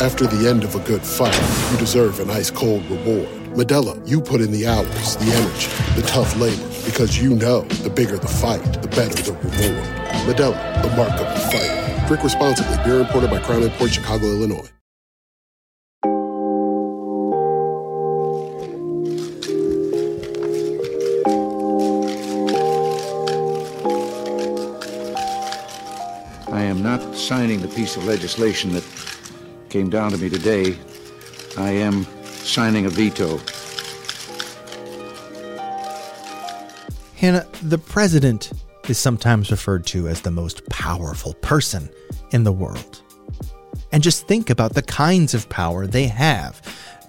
After the end of a good fight, you deserve an ice cold reward. Modelo, you put in the hours, the energy, the tough labor, because you know the bigger the fight, the better the reward. Modelo, the mark of the fighter. Drink responsibly. Beer imported by Crown Imports Chicago, Illinois. I am not signing the piece of legislation that came down to me today. I am signing a veto. Hannah, the president is sometimes referred to as the most powerful person in the world. And just think about the kinds of power they have.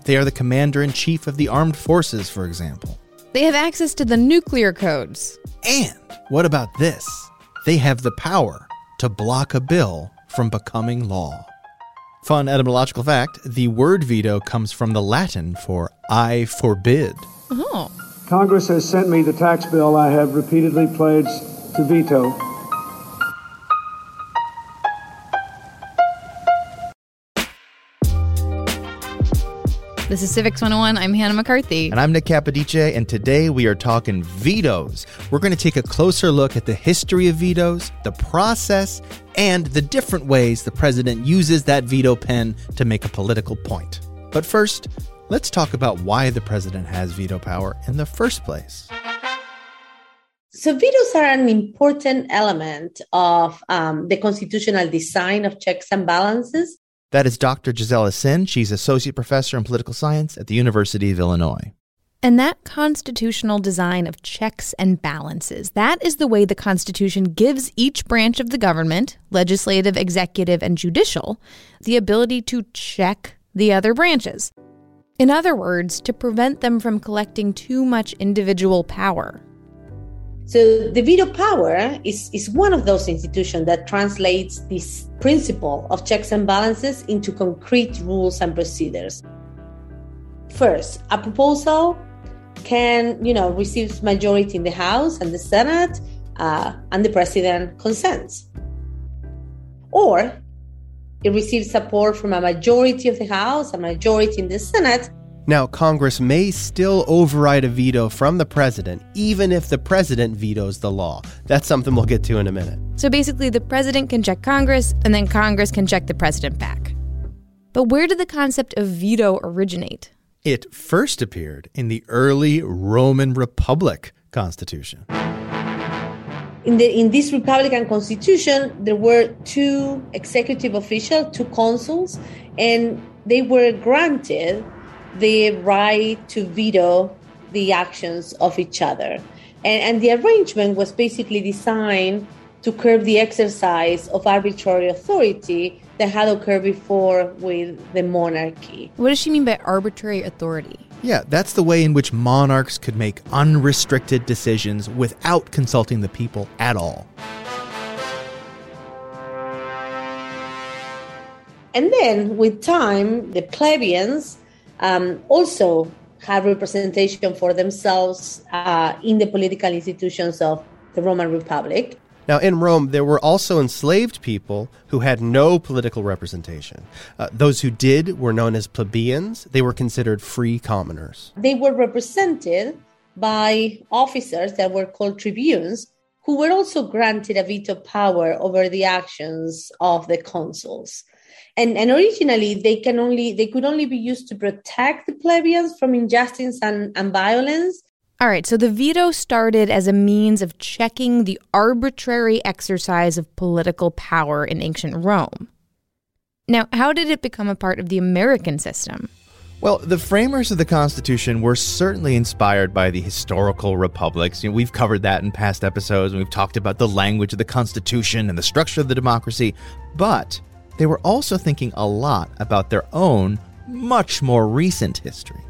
They are the commander in chief of the armed forces, for example. They have access to the nuclear codes. And what about this? They have the power to block a bill from becoming law. Fun etymological fact the word veto comes from the Latin for I forbid. Oh. Congress has sent me the tax bill I have repeatedly pledged to veto. This is Civics 101. I'm Hannah McCarthy. And I'm Nick Capodice, and today we are talking vetoes. We're going to take a closer look at the history of vetoes, the process, and the different ways the president uses that veto pen to make a political point. But first, let's talk about why the president has veto power in the first place. So, vetoes are an important element of um, the constitutional design of checks and balances. That is Dr. Gisela Sin. She's associate professor in political science at the University of Illinois. And that constitutional design of checks and balances, that is the way the Constitution gives each branch of the government, legislative, executive, and judicial, the ability to check the other branches. In other words, to prevent them from collecting too much individual power. So the veto power is, is one of those institutions that translates this principle of checks and balances into concrete rules and procedures. First, a proposal can, you know, receive majority in the House and the Senate, uh, and the president consents. Or it receives support from a majority of the House, a majority in the Senate, now, Congress may still override a veto from the president, even if the president vetoes the law. That's something we'll get to in a minute. So basically, the president can check Congress, and then Congress can check the president back. But where did the concept of veto originate? It first appeared in the early Roman Republic Constitution. In, the, in this Republican Constitution, there were two executive officials, two consuls, and they were granted the right to veto the actions of each other. And, and, the arrangement was basically designed to curb the exercise of arbitrary authority that had occurred before with the monarchy. What does she mean by arbitrary authority? Yeah, that's the way in which monarchs could make unrestricted decisions without consulting the people at all. And then, with time, the plebeians um, also have representation for themselves uh, in the political institutions of the Roman Republic. Now, in Rome, there were also enslaved people who had no political representation. Uh, those who did were known as plebeians. They were considered free commoners. They were represented by officers that were called tribunes, who were also granted a veto power over the actions of the consuls and, and originally they can only they could only be used to protect the plebeians from injustice and, and violence all right, so the veto started as a means of checking the arbitrary exercise of political power in ancient Rome. Now, how did it become a part of the American system? Well, the framers of the Constitution were certainly inspired by the historical republics. You know, we've covered that in past episodes, and we've talked about the language of the Constitution and the structure of the democracy. But they were also thinking a lot about their own much more recent history.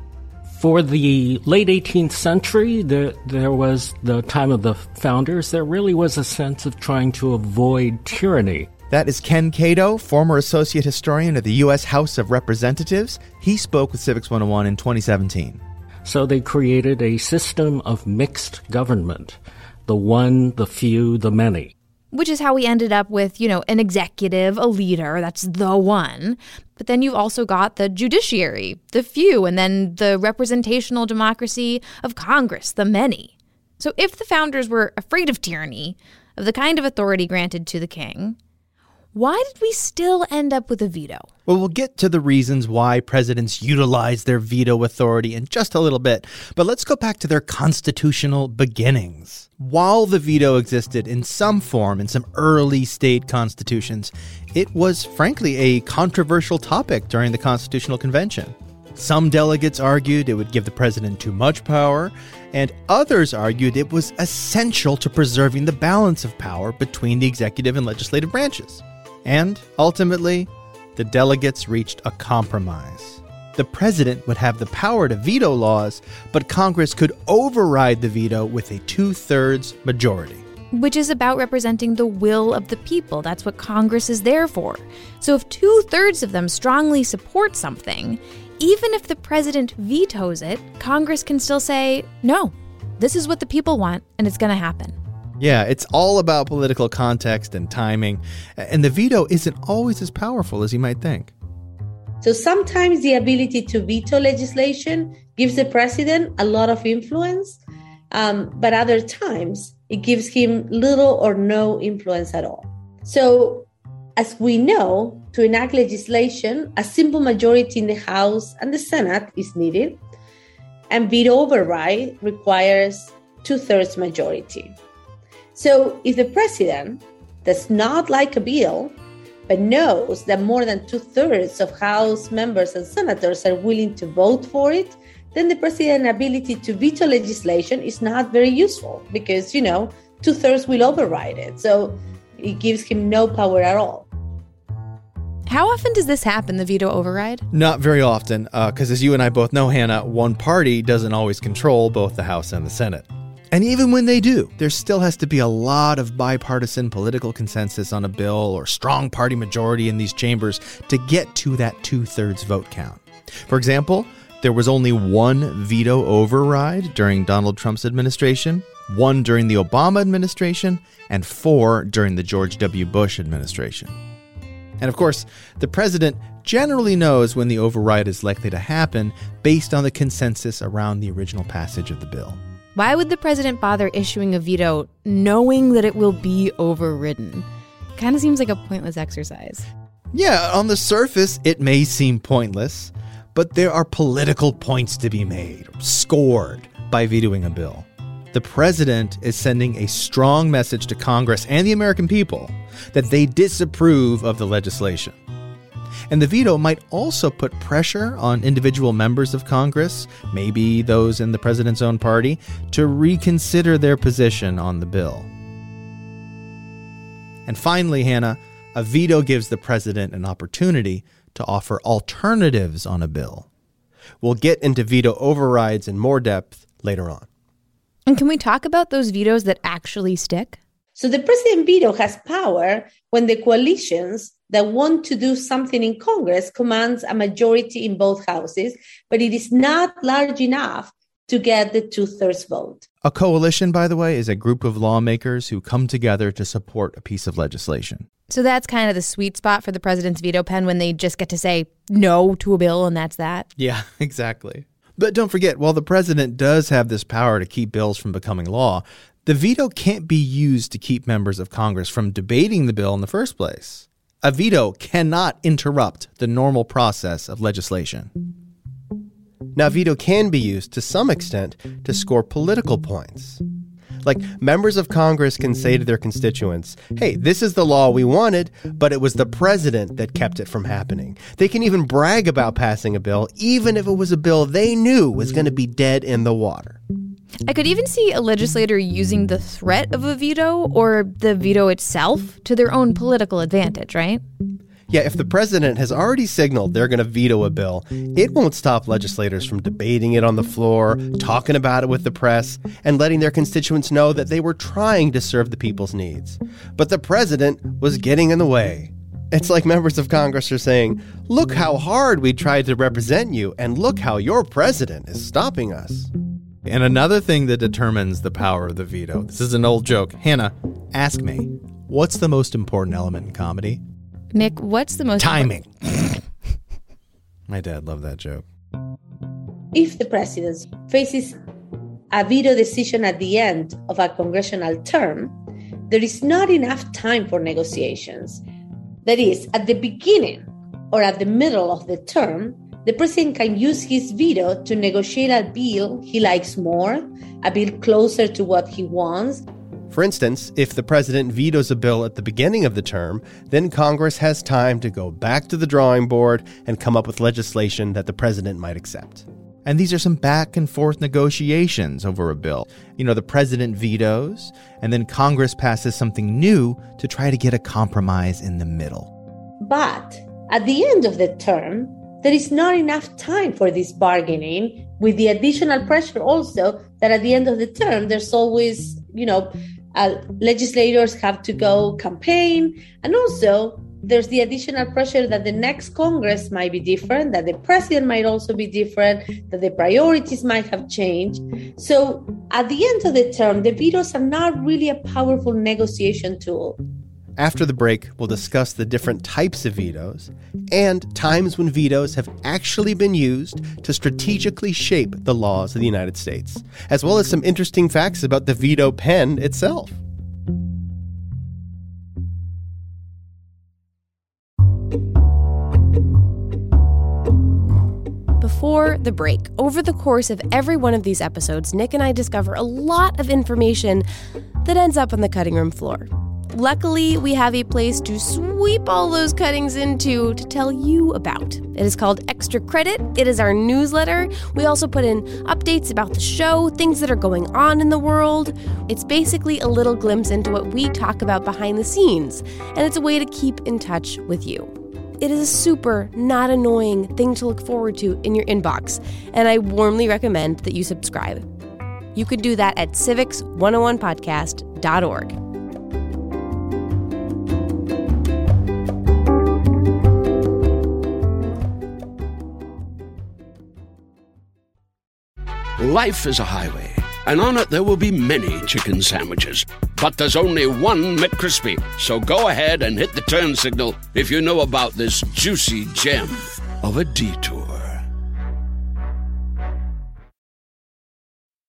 For the late 18th century, there, there was the time of the founders, there really was a sense of trying to avoid tyranny. That is Ken Kato, former associate historian of the U.S. House of Representatives. He spoke with Civics 101 in 2017. So they created a system of mixed government the one, the few, the many. Which is how we ended up with, you know, an executive, a leader, that's the one. But then you've also got the judiciary, the few, and then the representational democracy of Congress, the many. So if the founders were afraid of tyranny, of the kind of authority granted to the king, why did we still end up with a veto? Well, we'll get to the reasons why presidents utilize their veto authority in just a little bit, but let's go back to their constitutional beginnings. While the veto existed in some form in some early state constitutions, it was frankly a controversial topic during the Constitutional Convention. Some delegates argued it would give the president too much power, and others argued it was essential to preserving the balance of power between the executive and legislative branches. And ultimately, the delegates reached a compromise. The president would have the power to veto laws, but Congress could override the veto with a two thirds majority. Which is about representing the will of the people. That's what Congress is there for. So if two thirds of them strongly support something, even if the president vetoes it, Congress can still say, no, this is what the people want, and it's going to happen. Yeah, it's all about political context and timing, and the veto isn't always as powerful as you might think. So sometimes the ability to veto legislation gives the president a lot of influence, um, but other times it gives him little or no influence at all. So, as we know, to enact legislation, a simple majority in the House and the Senate is needed, and veto override requires two thirds majority. So if the president does not like a bill, but knows that more than two thirds of House members and senators are willing to vote for it, then the president's ability to veto legislation is not very useful because, you know, two thirds will override it. So it gives him no power at all. How often does this happen, the veto override? Not very often, because uh, as you and I both know, Hannah, one party doesn't always control both the House and the Senate. And even when they do, there still has to be a lot of bipartisan political consensus on a bill or strong party majority in these chambers to get to that two thirds vote count. For example, there was only one veto override during Donald Trump's administration, one during the Obama administration, and four during the George W. Bush administration. And of course, the president generally knows when the override is likely to happen based on the consensus around the original passage of the bill. Why would the president bother issuing a veto knowing that it will be overridden? Kind of seems like a pointless exercise. Yeah, on the surface, it may seem pointless, but there are political points to be made, scored, by vetoing a bill. The president is sending a strong message to Congress and the American people that they disapprove of the legislation. And the veto might also put pressure on individual members of Congress, maybe those in the president's own party, to reconsider their position on the bill. And finally, Hannah, a veto gives the president an opportunity to offer alternatives on a bill. We'll get into veto overrides in more depth later on. And can we talk about those vetoes that actually stick? So the president veto has power when the coalitions that want to do something in Congress commands a majority in both houses, but it is not large enough to get the two thirds vote. A coalition, by the way, is a group of lawmakers who come together to support a piece of legislation. So that's kind of the sweet spot for the president's veto pen when they just get to say no to a bill and that's that. Yeah, exactly. But don't forget, while the president does have this power to keep bills from becoming law, the veto can't be used to keep members of Congress from debating the bill in the first place. A veto cannot interrupt the normal process of legislation. Now, veto can be used to some extent to score political points. Like, members of Congress can say to their constituents, hey, this is the law we wanted, but it was the president that kept it from happening. They can even brag about passing a bill, even if it was a bill they knew was going to be dead in the water. I could even see a legislator using the threat of a veto or the veto itself to their own political advantage, right? Yeah, if the president has already signaled they're going to veto a bill, it won't stop legislators from debating it on the floor, talking about it with the press, and letting their constituents know that they were trying to serve the people's needs. But the president was getting in the way. It's like members of Congress are saying, Look how hard we tried to represent you, and look how your president is stopping us. And another thing that determines the power of the veto this is an old joke. Hannah, ask me, what's the most important element in comedy? Nick, what's the most Timing. My dad loved that joke. If the president faces a veto decision at the end of a congressional term, there is not enough time for negotiations. That is, at the beginning or at the middle of the term, the president can use his veto to negotiate a bill he likes more, a bill closer to what he wants. For instance, if the president vetoes a bill at the beginning of the term, then Congress has time to go back to the drawing board and come up with legislation that the president might accept. And these are some back and forth negotiations over a bill. You know, the president vetoes, and then Congress passes something new to try to get a compromise in the middle. But at the end of the term, there is not enough time for this bargaining, with the additional pressure also that at the end of the term, there's always, you know, uh, legislators have to go campaign, and also there's the additional pressure that the next Congress might be different, that the president might also be different, that the priorities might have changed. So at the end of the term, the vetoes are not really a powerful negotiation tool. After the break, we'll discuss the different types of vetoes and times when vetoes have actually been used to strategically shape the laws of the United States, as well as some interesting facts about the veto pen itself. Before the break, over the course of every one of these episodes, Nick and I discover a lot of information that ends up on the cutting room floor. Luckily, we have a place to sweep all those cuttings into to tell you about. It is called Extra Credit. It is our newsletter. We also put in updates about the show, things that are going on in the world. It's basically a little glimpse into what we talk about behind the scenes, and it's a way to keep in touch with you. It is a super not annoying thing to look forward to in your inbox, and I warmly recommend that you subscribe. You can do that at civics101podcast.org. Life is a highway, and on it there will be many chicken sandwiches. But there's only one McCrispy. So go ahead and hit the turn signal if you know about this juicy gem of a detour.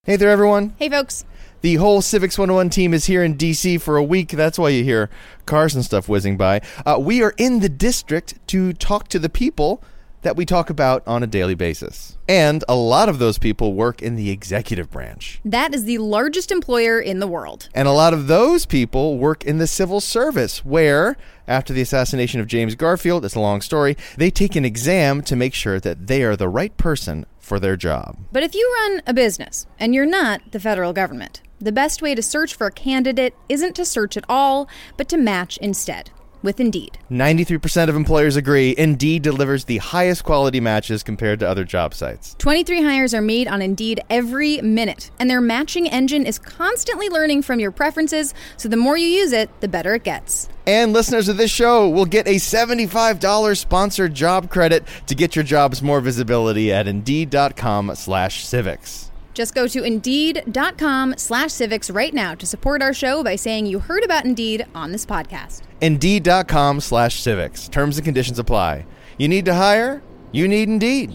Hey there, everyone. Hey, folks. The whole Civics 101 team is here in DC for a week. That's why you hear cars and stuff whizzing by. Uh, we are in the district to talk to the people that we talk about on a daily basis. And a lot of those people work in the executive branch. That is the largest employer in the world. And a lot of those people work in the civil service, where, after the assassination of James Garfield, it's a long story, they take an exam to make sure that they are the right person for their job. But if you run a business and you're not the federal government, the best way to search for a candidate isn't to search at all, but to match instead with Indeed. 93% of employers agree Indeed delivers the highest quality matches compared to other job sites. 23 hires are made on Indeed every minute, and their matching engine is constantly learning from your preferences, so the more you use it, the better it gets. And listeners of this show will get a $75 sponsored job credit to get your jobs more visibility at Indeed.com slash civics. Just go to Indeed.com slash civics right now to support our show by saying you heard about Indeed on this podcast. Indeed.com slash civics. Terms and conditions apply. You need to hire? You need Indeed.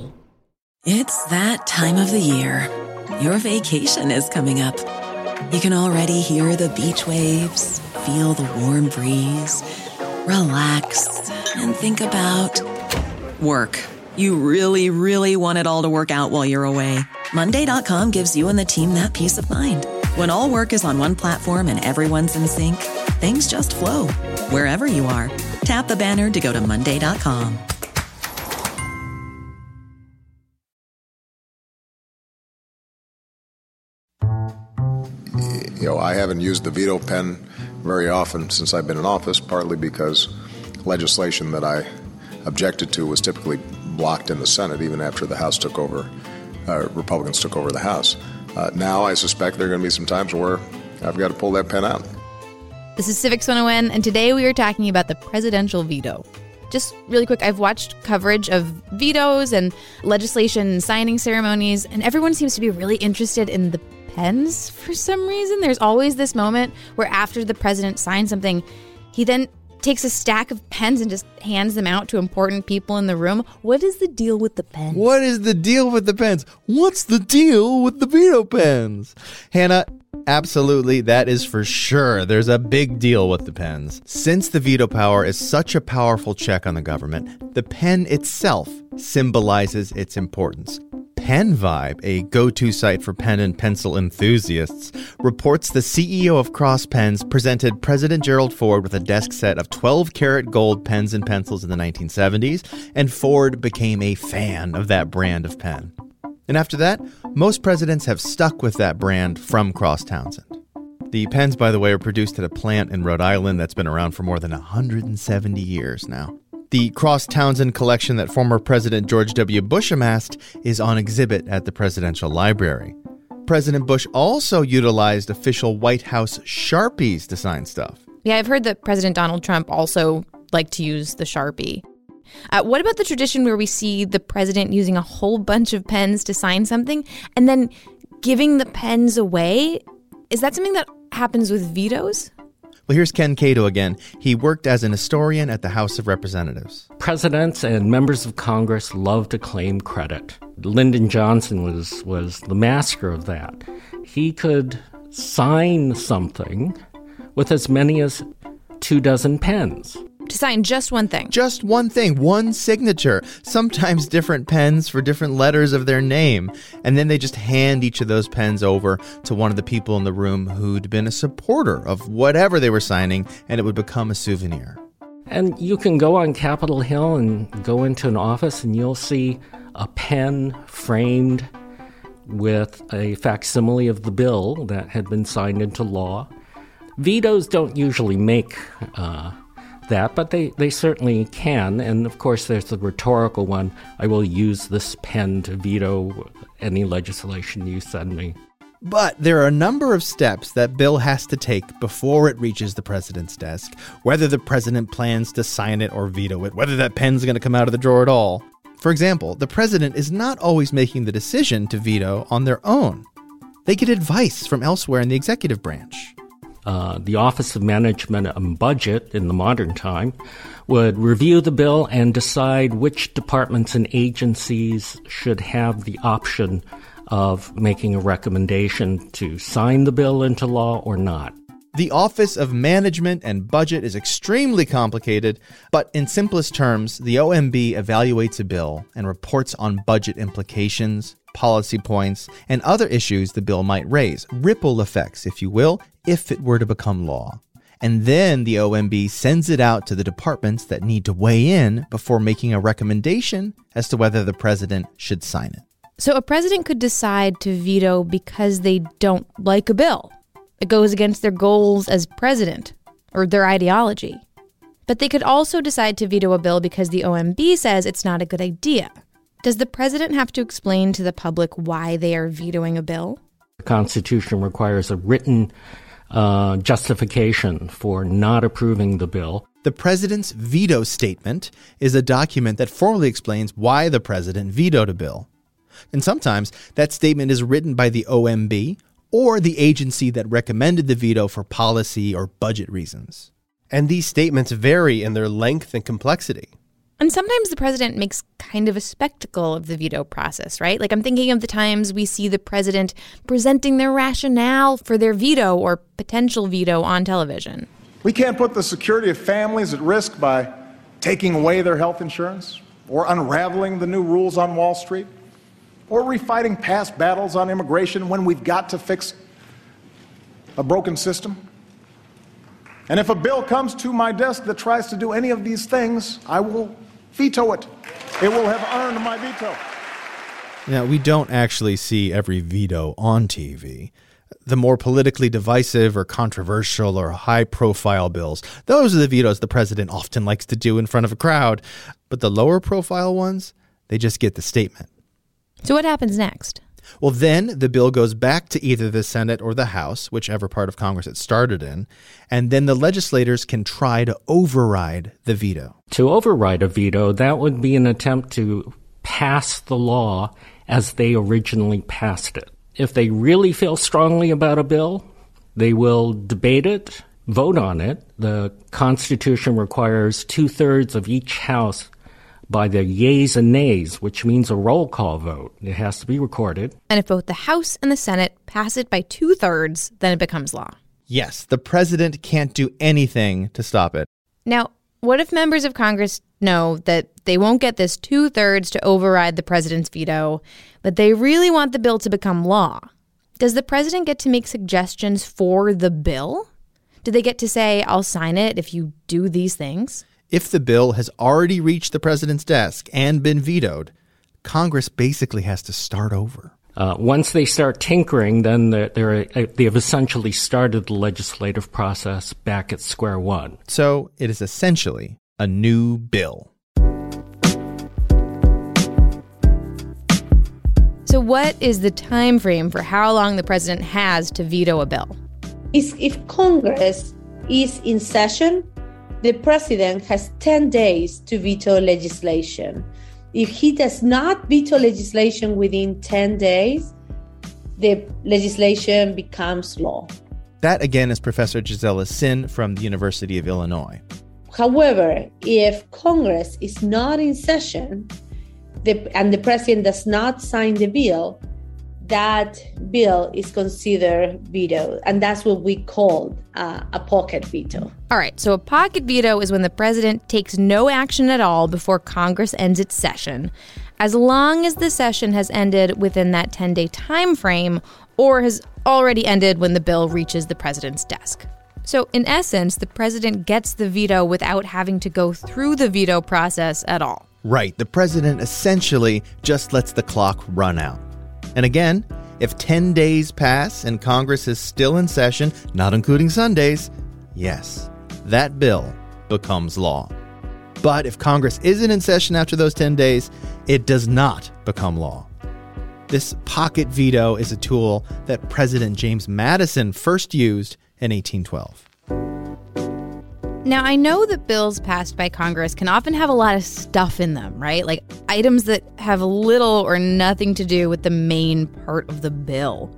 It's that time of the year. Your vacation is coming up. You can already hear the beach waves, feel the warm breeze, relax, and think about work. You really, really want it all to work out while you're away. Monday.com gives you and the team that peace of mind. When all work is on one platform and everyone's in sync, things just flow wherever you are. Tap the banner to go to Monday.com. You know, I haven't used the veto pen very often since I've been in office, partly because legislation that I objected to was typically blocked in the Senate, even after the House took over, uh, Republicans took over the House. Uh, now I suspect there are going to be some times where I've got to pull that pen out. This is Civics 101, and today we are talking about the presidential veto. Just really quick, I've watched coverage of vetoes and legislation signing ceremonies, and everyone seems to be really interested in the pens for some reason. There's always this moment where after the president signs something, he then takes a stack of pens and just hands them out to important people in the room. What is the deal with the pens? What is the deal with the pens? What's the deal with the veto pens? Hannah, absolutely, that is for sure. There's a big deal with the pens. Since the veto power is such a powerful check on the government, the pen itself symbolizes its importance. Pen Vibe, a go to site for pen and pencil enthusiasts, reports the CEO of Cross Pens presented President Gerald Ford with a desk set of 12 karat gold pens and pencils in the 1970s, and Ford became a fan of that brand of pen. And after that, most presidents have stuck with that brand from Cross Townsend. The pens, by the way, are produced at a plant in Rhode Island that's been around for more than 170 years now. The Cross Townsend collection that former President George W. Bush amassed is on exhibit at the Presidential Library. President Bush also utilized official White House Sharpies to sign stuff. Yeah, I've heard that President Donald Trump also liked to use the Sharpie. Uh, what about the tradition where we see the president using a whole bunch of pens to sign something and then giving the pens away? Is that something that happens with vetoes? Well, here's Ken Kato again. He worked as an historian at the House of Representatives. Presidents and members of Congress love to claim credit. Lyndon Johnson was, was the master of that. He could sign something with as many as two dozen pens to sign just one thing. Just one thing, one signature. Sometimes different pens for different letters of their name. And then they just hand each of those pens over to one of the people in the room who'd been a supporter of whatever they were signing, and it would become a souvenir. And you can go on Capitol Hill and go into an office, and you'll see a pen framed with a facsimile of the bill that had been signed into law. Vetoes don't usually make uh, that, but they, they certainly can. And of course, there's the rhetorical one I will use this pen to veto any legislation you send me. But there are a number of steps that Bill has to take before it reaches the president's desk, whether the president plans to sign it or veto it, whether that pen's going to come out of the drawer at all. For example, the president is not always making the decision to veto on their own. They get advice from elsewhere in the executive branch. Uh, the Office of Management and Budget in the modern time would review the bill and decide which departments and agencies should have the option of making a recommendation to sign the bill into law or not. The Office of Management and Budget is extremely complicated, but in simplest terms, the OMB evaluates a bill and reports on budget implications, policy points, and other issues the bill might raise, ripple effects, if you will, if it were to become law. And then the OMB sends it out to the departments that need to weigh in before making a recommendation as to whether the president should sign it. So a president could decide to veto because they don't like a bill. It goes against their goals as president or their ideology. But they could also decide to veto a bill because the OMB says it's not a good idea. Does the president have to explain to the public why they are vetoing a bill? The Constitution requires a written uh, justification for not approving the bill. The president's veto statement is a document that formally explains why the president vetoed a bill. And sometimes that statement is written by the OMB or the agency that recommended the veto for policy or budget reasons. And these statements vary in their length and complexity. And sometimes the president makes kind of a spectacle of the veto process, right? Like I'm thinking of the times we see the president presenting their rationale for their veto or potential veto on television. We can't put the security of families at risk by taking away their health insurance or unraveling the new rules on Wall Street or refighting past battles on immigration when we've got to fix a broken system. And if a bill comes to my desk that tries to do any of these things, I will veto it. It will have earned my veto. Now, we don't actually see every veto on TV. The more politically divisive or controversial or high profile bills, those are the vetoes the president often likes to do in front of a crowd. But the lower profile ones, they just get the statement. So, what happens next? Well, then the bill goes back to either the Senate or the House, whichever part of Congress it started in, and then the legislators can try to override the veto. To override a veto, that would be an attempt to pass the law as they originally passed it. If they really feel strongly about a bill, they will debate it, vote on it. The Constitution requires two thirds of each House by the yeas and nays, which means a roll call vote. It has to be recorded. And if both the House and the Senate pass it by two thirds, then it becomes law. Yes, the president can't do anything to stop it. Now, what if members of Congress know that they won't get this two thirds to override the president's veto, but they really want the bill to become law? Does the president get to make suggestions for the bill? Do they get to say, I'll sign it if you do these things? If the bill has already reached the president's desk and been vetoed, Congress basically has to start over. Uh, once they start tinkering, then they're, they're, uh, they have essentially started the legislative process back at square one. So it is essentially a new bill. So, what is the time frame for how long the president has to veto a bill? Is if Congress is in session the president has 10 days to veto legislation. If he does not veto legislation within 10 days, the legislation becomes law. That again is Professor Gisela Sin from the University of Illinois. However, if Congress is not in session the, and the president does not sign the bill, that bill is considered veto, and that's what we call uh, a pocket veto. All right, so a pocket veto is when the president takes no action at all before Congress ends its session, as long as the session has ended within that 10-day time frame or has already ended when the bill reaches the president's desk. So, in essence, the president gets the veto without having to go through the veto process at all. Right, the president essentially just lets the clock run out. And again, if 10 days pass and Congress is still in session, not including Sundays, yes, that bill becomes law. But if Congress isn't in session after those 10 days, it does not become law. This pocket veto is a tool that President James Madison first used in 1812. Now, I know that bills passed by Congress can often have a lot of stuff in them, right? Like items that have little or nothing to do with the main part of the bill.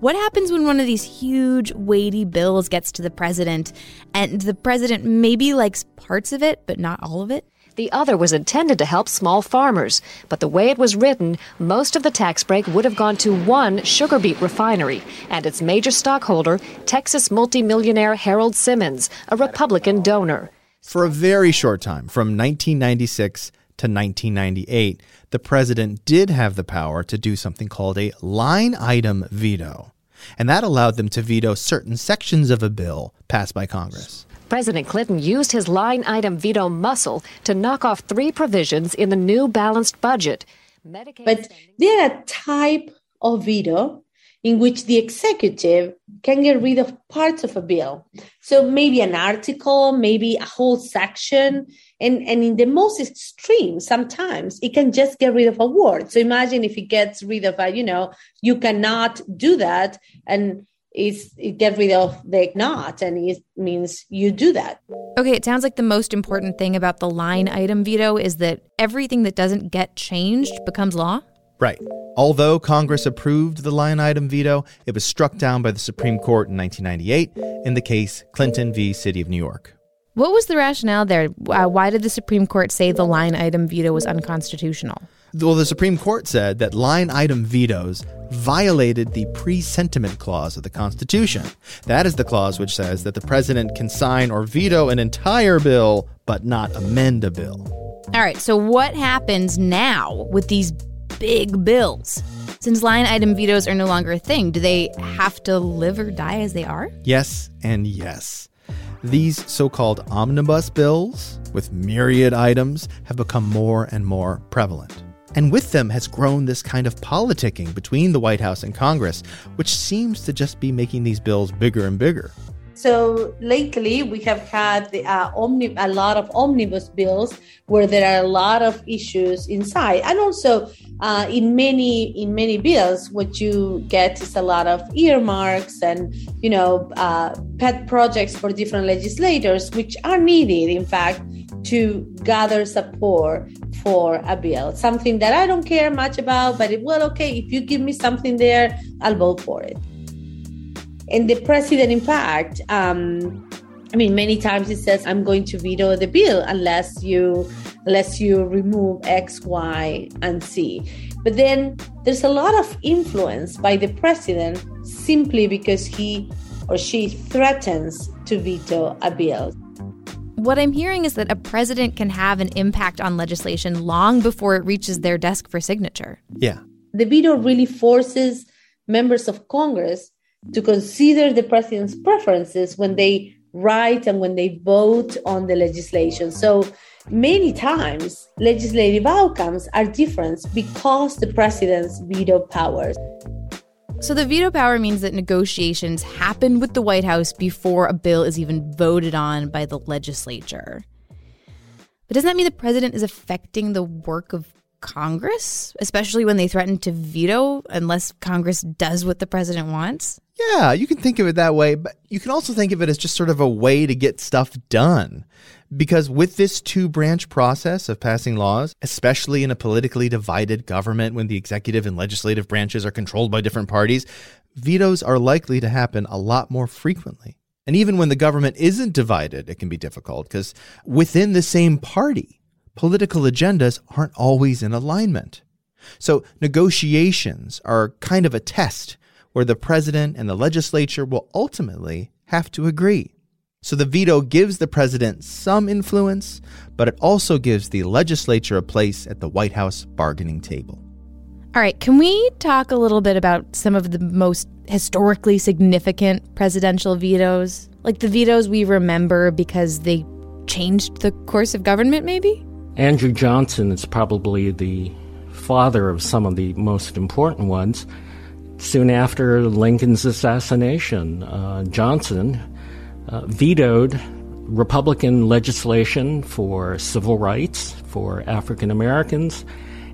What happens when one of these huge, weighty bills gets to the president and the president maybe likes parts of it, but not all of it? The other was intended to help small farmers, but the way it was written, most of the tax break would have gone to one sugar beet refinery and its major stockholder, Texas multimillionaire Harold Simmons, a Republican donor. For a very short time, from 1996 to 1998, the president did have the power to do something called a line item veto. And that allowed them to veto certain sections of a bill passed by Congress. President Clinton used his line item veto muscle to knock off three provisions in the new balanced budget. Medicaid but there are type of veto in which the executive can get rid of parts of a bill. So maybe an article, maybe a whole section. And, and in the most extreme, sometimes it can just get rid of a word. So imagine if it gets rid of a, you know, you cannot do that. And is get rid of the not and it means you do that. Okay it sounds like the most important thing about the line item veto is that everything that doesn't get changed becomes law? Right. Although congress approved the line item veto it was struck down by the supreme court in 1998 in the case clinton v. City of new york. What was the rationale there? Uh, why did the supreme court say the line item veto was unconstitutional well, the Supreme Court said that line item vetoes violated the presentment clause of the Constitution. That is the clause which says that the president can sign or veto an entire bill, but not amend a bill. All right, so what happens now with these big bills? Since line item vetoes are no longer a thing, do they have to live or die as they are? Yes, and yes. These so called omnibus bills with myriad items have become more and more prevalent. And with them has grown this kind of politicking between the White House and Congress, which seems to just be making these bills bigger and bigger. So lately, we have had the, uh, omni- a lot of omnibus bills where there are a lot of issues inside, and also uh, in many in many bills, what you get is a lot of earmarks and you know uh, pet projects for different legislators, which are needed, in fact, to gather support for a bill. Something that I don't care much about, but it, well, okay, if you give me something there, I'll vote for it. And the president, in fact, um, I mean, many times he says, "I'm going to veto the bill unless you unless you remove X, Y, and Z." But then there's a lot of influence by the president simply because he or she threatens to veto a bill. What I'm hearing is that a president can have an impact on legislation long before it reaches their desk for signature. Yeah. The veto really forces members of Congress to consider the president's preferences when they write and when they vote on the legislation. So many times legislative outcomes are different because the president's veto powers. So the veto power means that negotiations happen with the White House before a bill is even voted on by the legislature. But doesn't that mean the president is affecting the work of Congress, especially when they threaten to veto unless Congress does what the president wants? Yeah, you can think of it that way, but you can also think of it as just sort of a way to get stuff done. Because with this two branch process of passing laws, especially in a politically divided government when the executive and legislative branches are controlled by different parties, vetoes are likely to happen a lot more frequently. And even when the government isn't divided, it can be difficult because within the same party, political agendas aren't always in alignment. So negotiations are kind of a test where the president and the legislature will ultimately have to agree. So the veto gives the president some influence, but it also gives the legislature a place at the White House bargaining table. All right, can we talk a little bit about some of the most historically significant presidential vetoes? Like the vetoes we remember because they changed the course of government, maybe? Andrew Johnson is probably the father of some of the most important ones. Soon after Lincoln's assassination, uh, Johnson uh, vetoed Republican legislation for civil rights for African Americans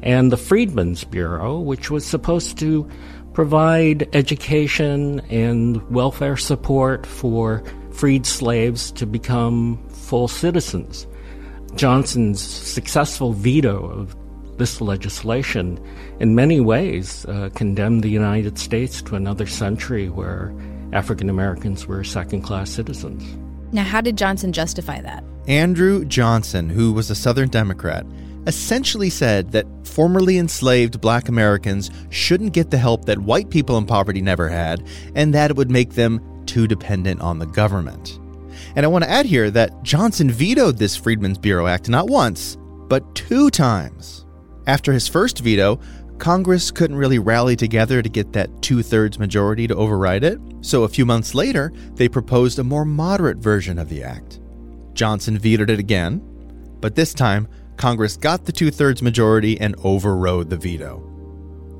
and the Freedmen's Bureau, which was supposed to provide education and welfare support for freed slaves to become full citizens. Johnson's successful veto of this legislation, in many ways, uh, condemned the United States to another century where African Americans were second class citizens. Now, how did Johnson justify that? Andrew Johnson, who was a Southern Democrat, essentially said that formerly enslaved black Americans shouldn't get the help that white people in poverty never had, and that it would make them too dependent on the government. And I want to add here that Johnson vetoed this Freedmen's Bureau Act not once, but two times. After his first veto, Congress couldn't really rally together to get that two thirds majority to override it, so a few months later, they proposed a more moderate version of the act. Johnson vetoed it again, but this time, Congress got the two thirds majority and overrode the veto.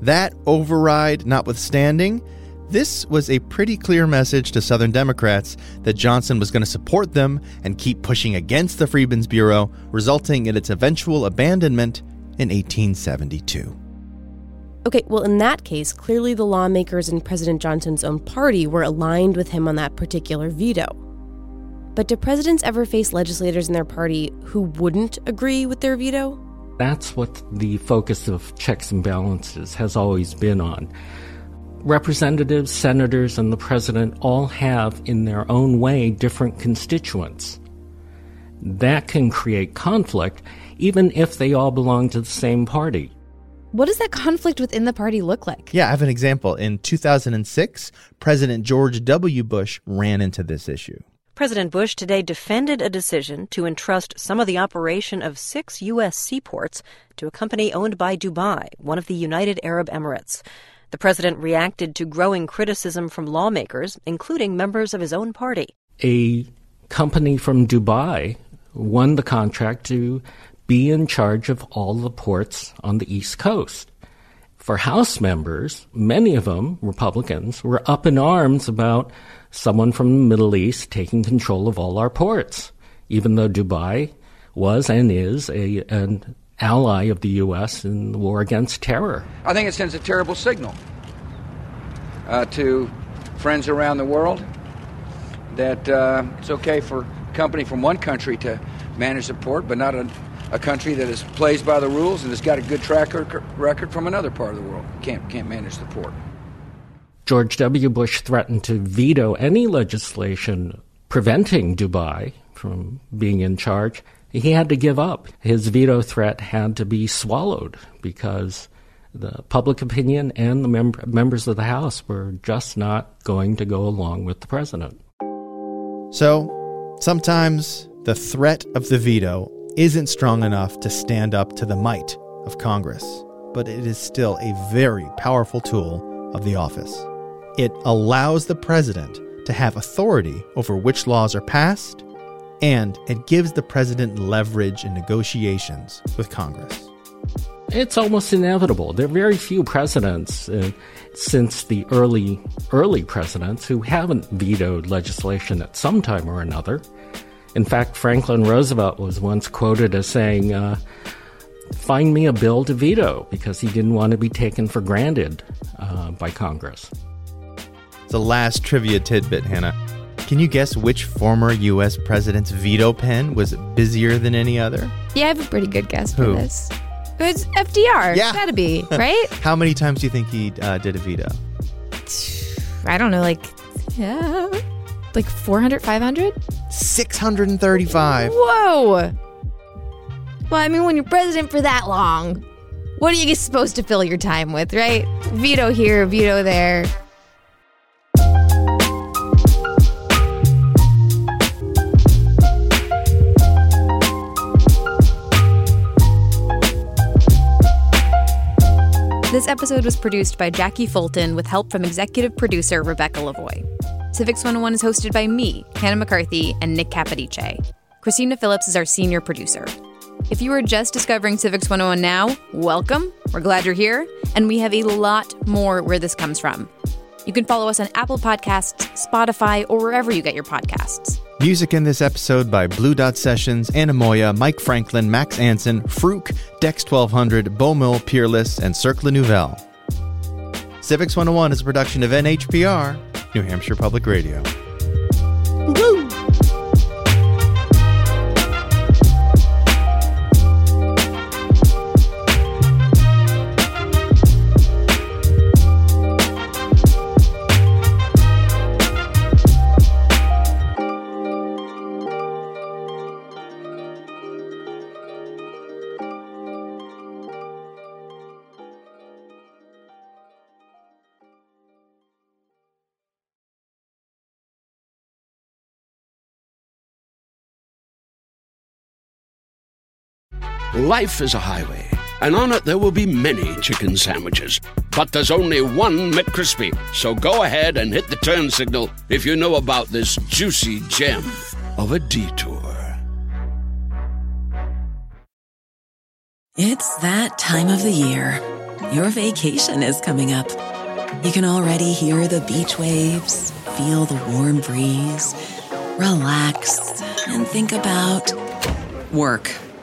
That override notwithstanding, this was a pretty clear message to Southern Democrats that Johnson was going to support them and keep pushing against the Freedmen's Bureau, resulting in its eventual abandonment in 1872. Okay, well, in that case, clearly the lawmakers in President Johnson's own party were aligned with him on that particular veto. But do presidents ever face legislators in their party who wouldn't agree with their veto? That's what the focus of checks and balances has always been on. Representatives, senators, and the president all have, in their own way, different constituents. That can create conflict, even if they all belong to the same party. What does that conflict within the party look like? Yeah, I have an example. In 2006, President George W. Bush ran into this issue. President Bush today defended a decision to entrust some of the operation of six U.S. seaports to a company owned by Dubai, one of the United Arab Emirates. The president reacted to growing criticism from lawmakers, including members of his own party. A company from Dubai won the contract to be in charge of all the ports on the East Coast. For House members, many of them, Republicans, were up in arms about someone from the Middle East taking control of all our ports, even though Dubai was and is a, an ally of the U.S. in the war against terror. I think it sends a terrible signal uh, to friends around the world that uh, it's okay for a company from one country to manage the port, but not a, a country that is plays by the rules and has got a good track record from another part of the world can't can't manage the port. George W. Bush threatened to veto any legislation preventing Dubai from being in charge. He had to give up. His veto threat had to be swallowed because the public opinion and the mem- members of the House were just not going to go along with the president. So, sometimes the threat of the veto isn't strong enough to stand up to the might of Congress, but it is still a very powerful tool of the office. It allows the president to have authority over which laws are passed, and it gives the president leverage in negotiations with Congress. It's almost inevitable. There are very few presidents uh, since the early early presidents who haven't vetoed legislation at some time or another. In fact, Franklin Roosevelt was once quoted as saying, uh, "Find me a bill to veto," because he didn't want to be taken for granted uh, by Congress. The last trivia tidbit, Hannah. Can you guess which former U.S. president's veto pen was busier than any other? Yeah, I have a pretty good guess for Who? this. It's FDR. Yeah. it Gotta be, right? How many times do you think he uh, did a veto? I don't know, like, yeah, like 400, 500? 635. Whoa! Well, I mean, when you're president for that long, what are you supposed to fill your time with, right? Veto here, veto there. This episode was produced by Jackie Fulton with help from executive producer Rebecca Lavoie. Civics 101 is hosted by me, Hannah McCarthy, and Nick Capodice. Christina Phillips is our senior producer. If you are just discovering Civics 101 now, welcome. We're glad you're here, and we have a lot more where this comes from. You can follow us on Apple Podcasts, Spotify, or wherever you get your podcasts. Music in this episode by Blue Dot Sessions, Anamoya, Mike Franklin, Max Anson, Fruke, Dex 1200, Beaumont, Peerless, and Circle Nouvelle. Civics 101 is a production of NHPR, New Hampshire Public Radio. Woo! Life is a highway, and on it there will be many chicken sandwiches. But there's only one McCrispy. So go ahead and hit the turn signal if you know about this juicy gem of a detour. It's that time of the year. Your vacation is coming up. You can already hear the beach waves, feel the warm breeze, relax, and think about work.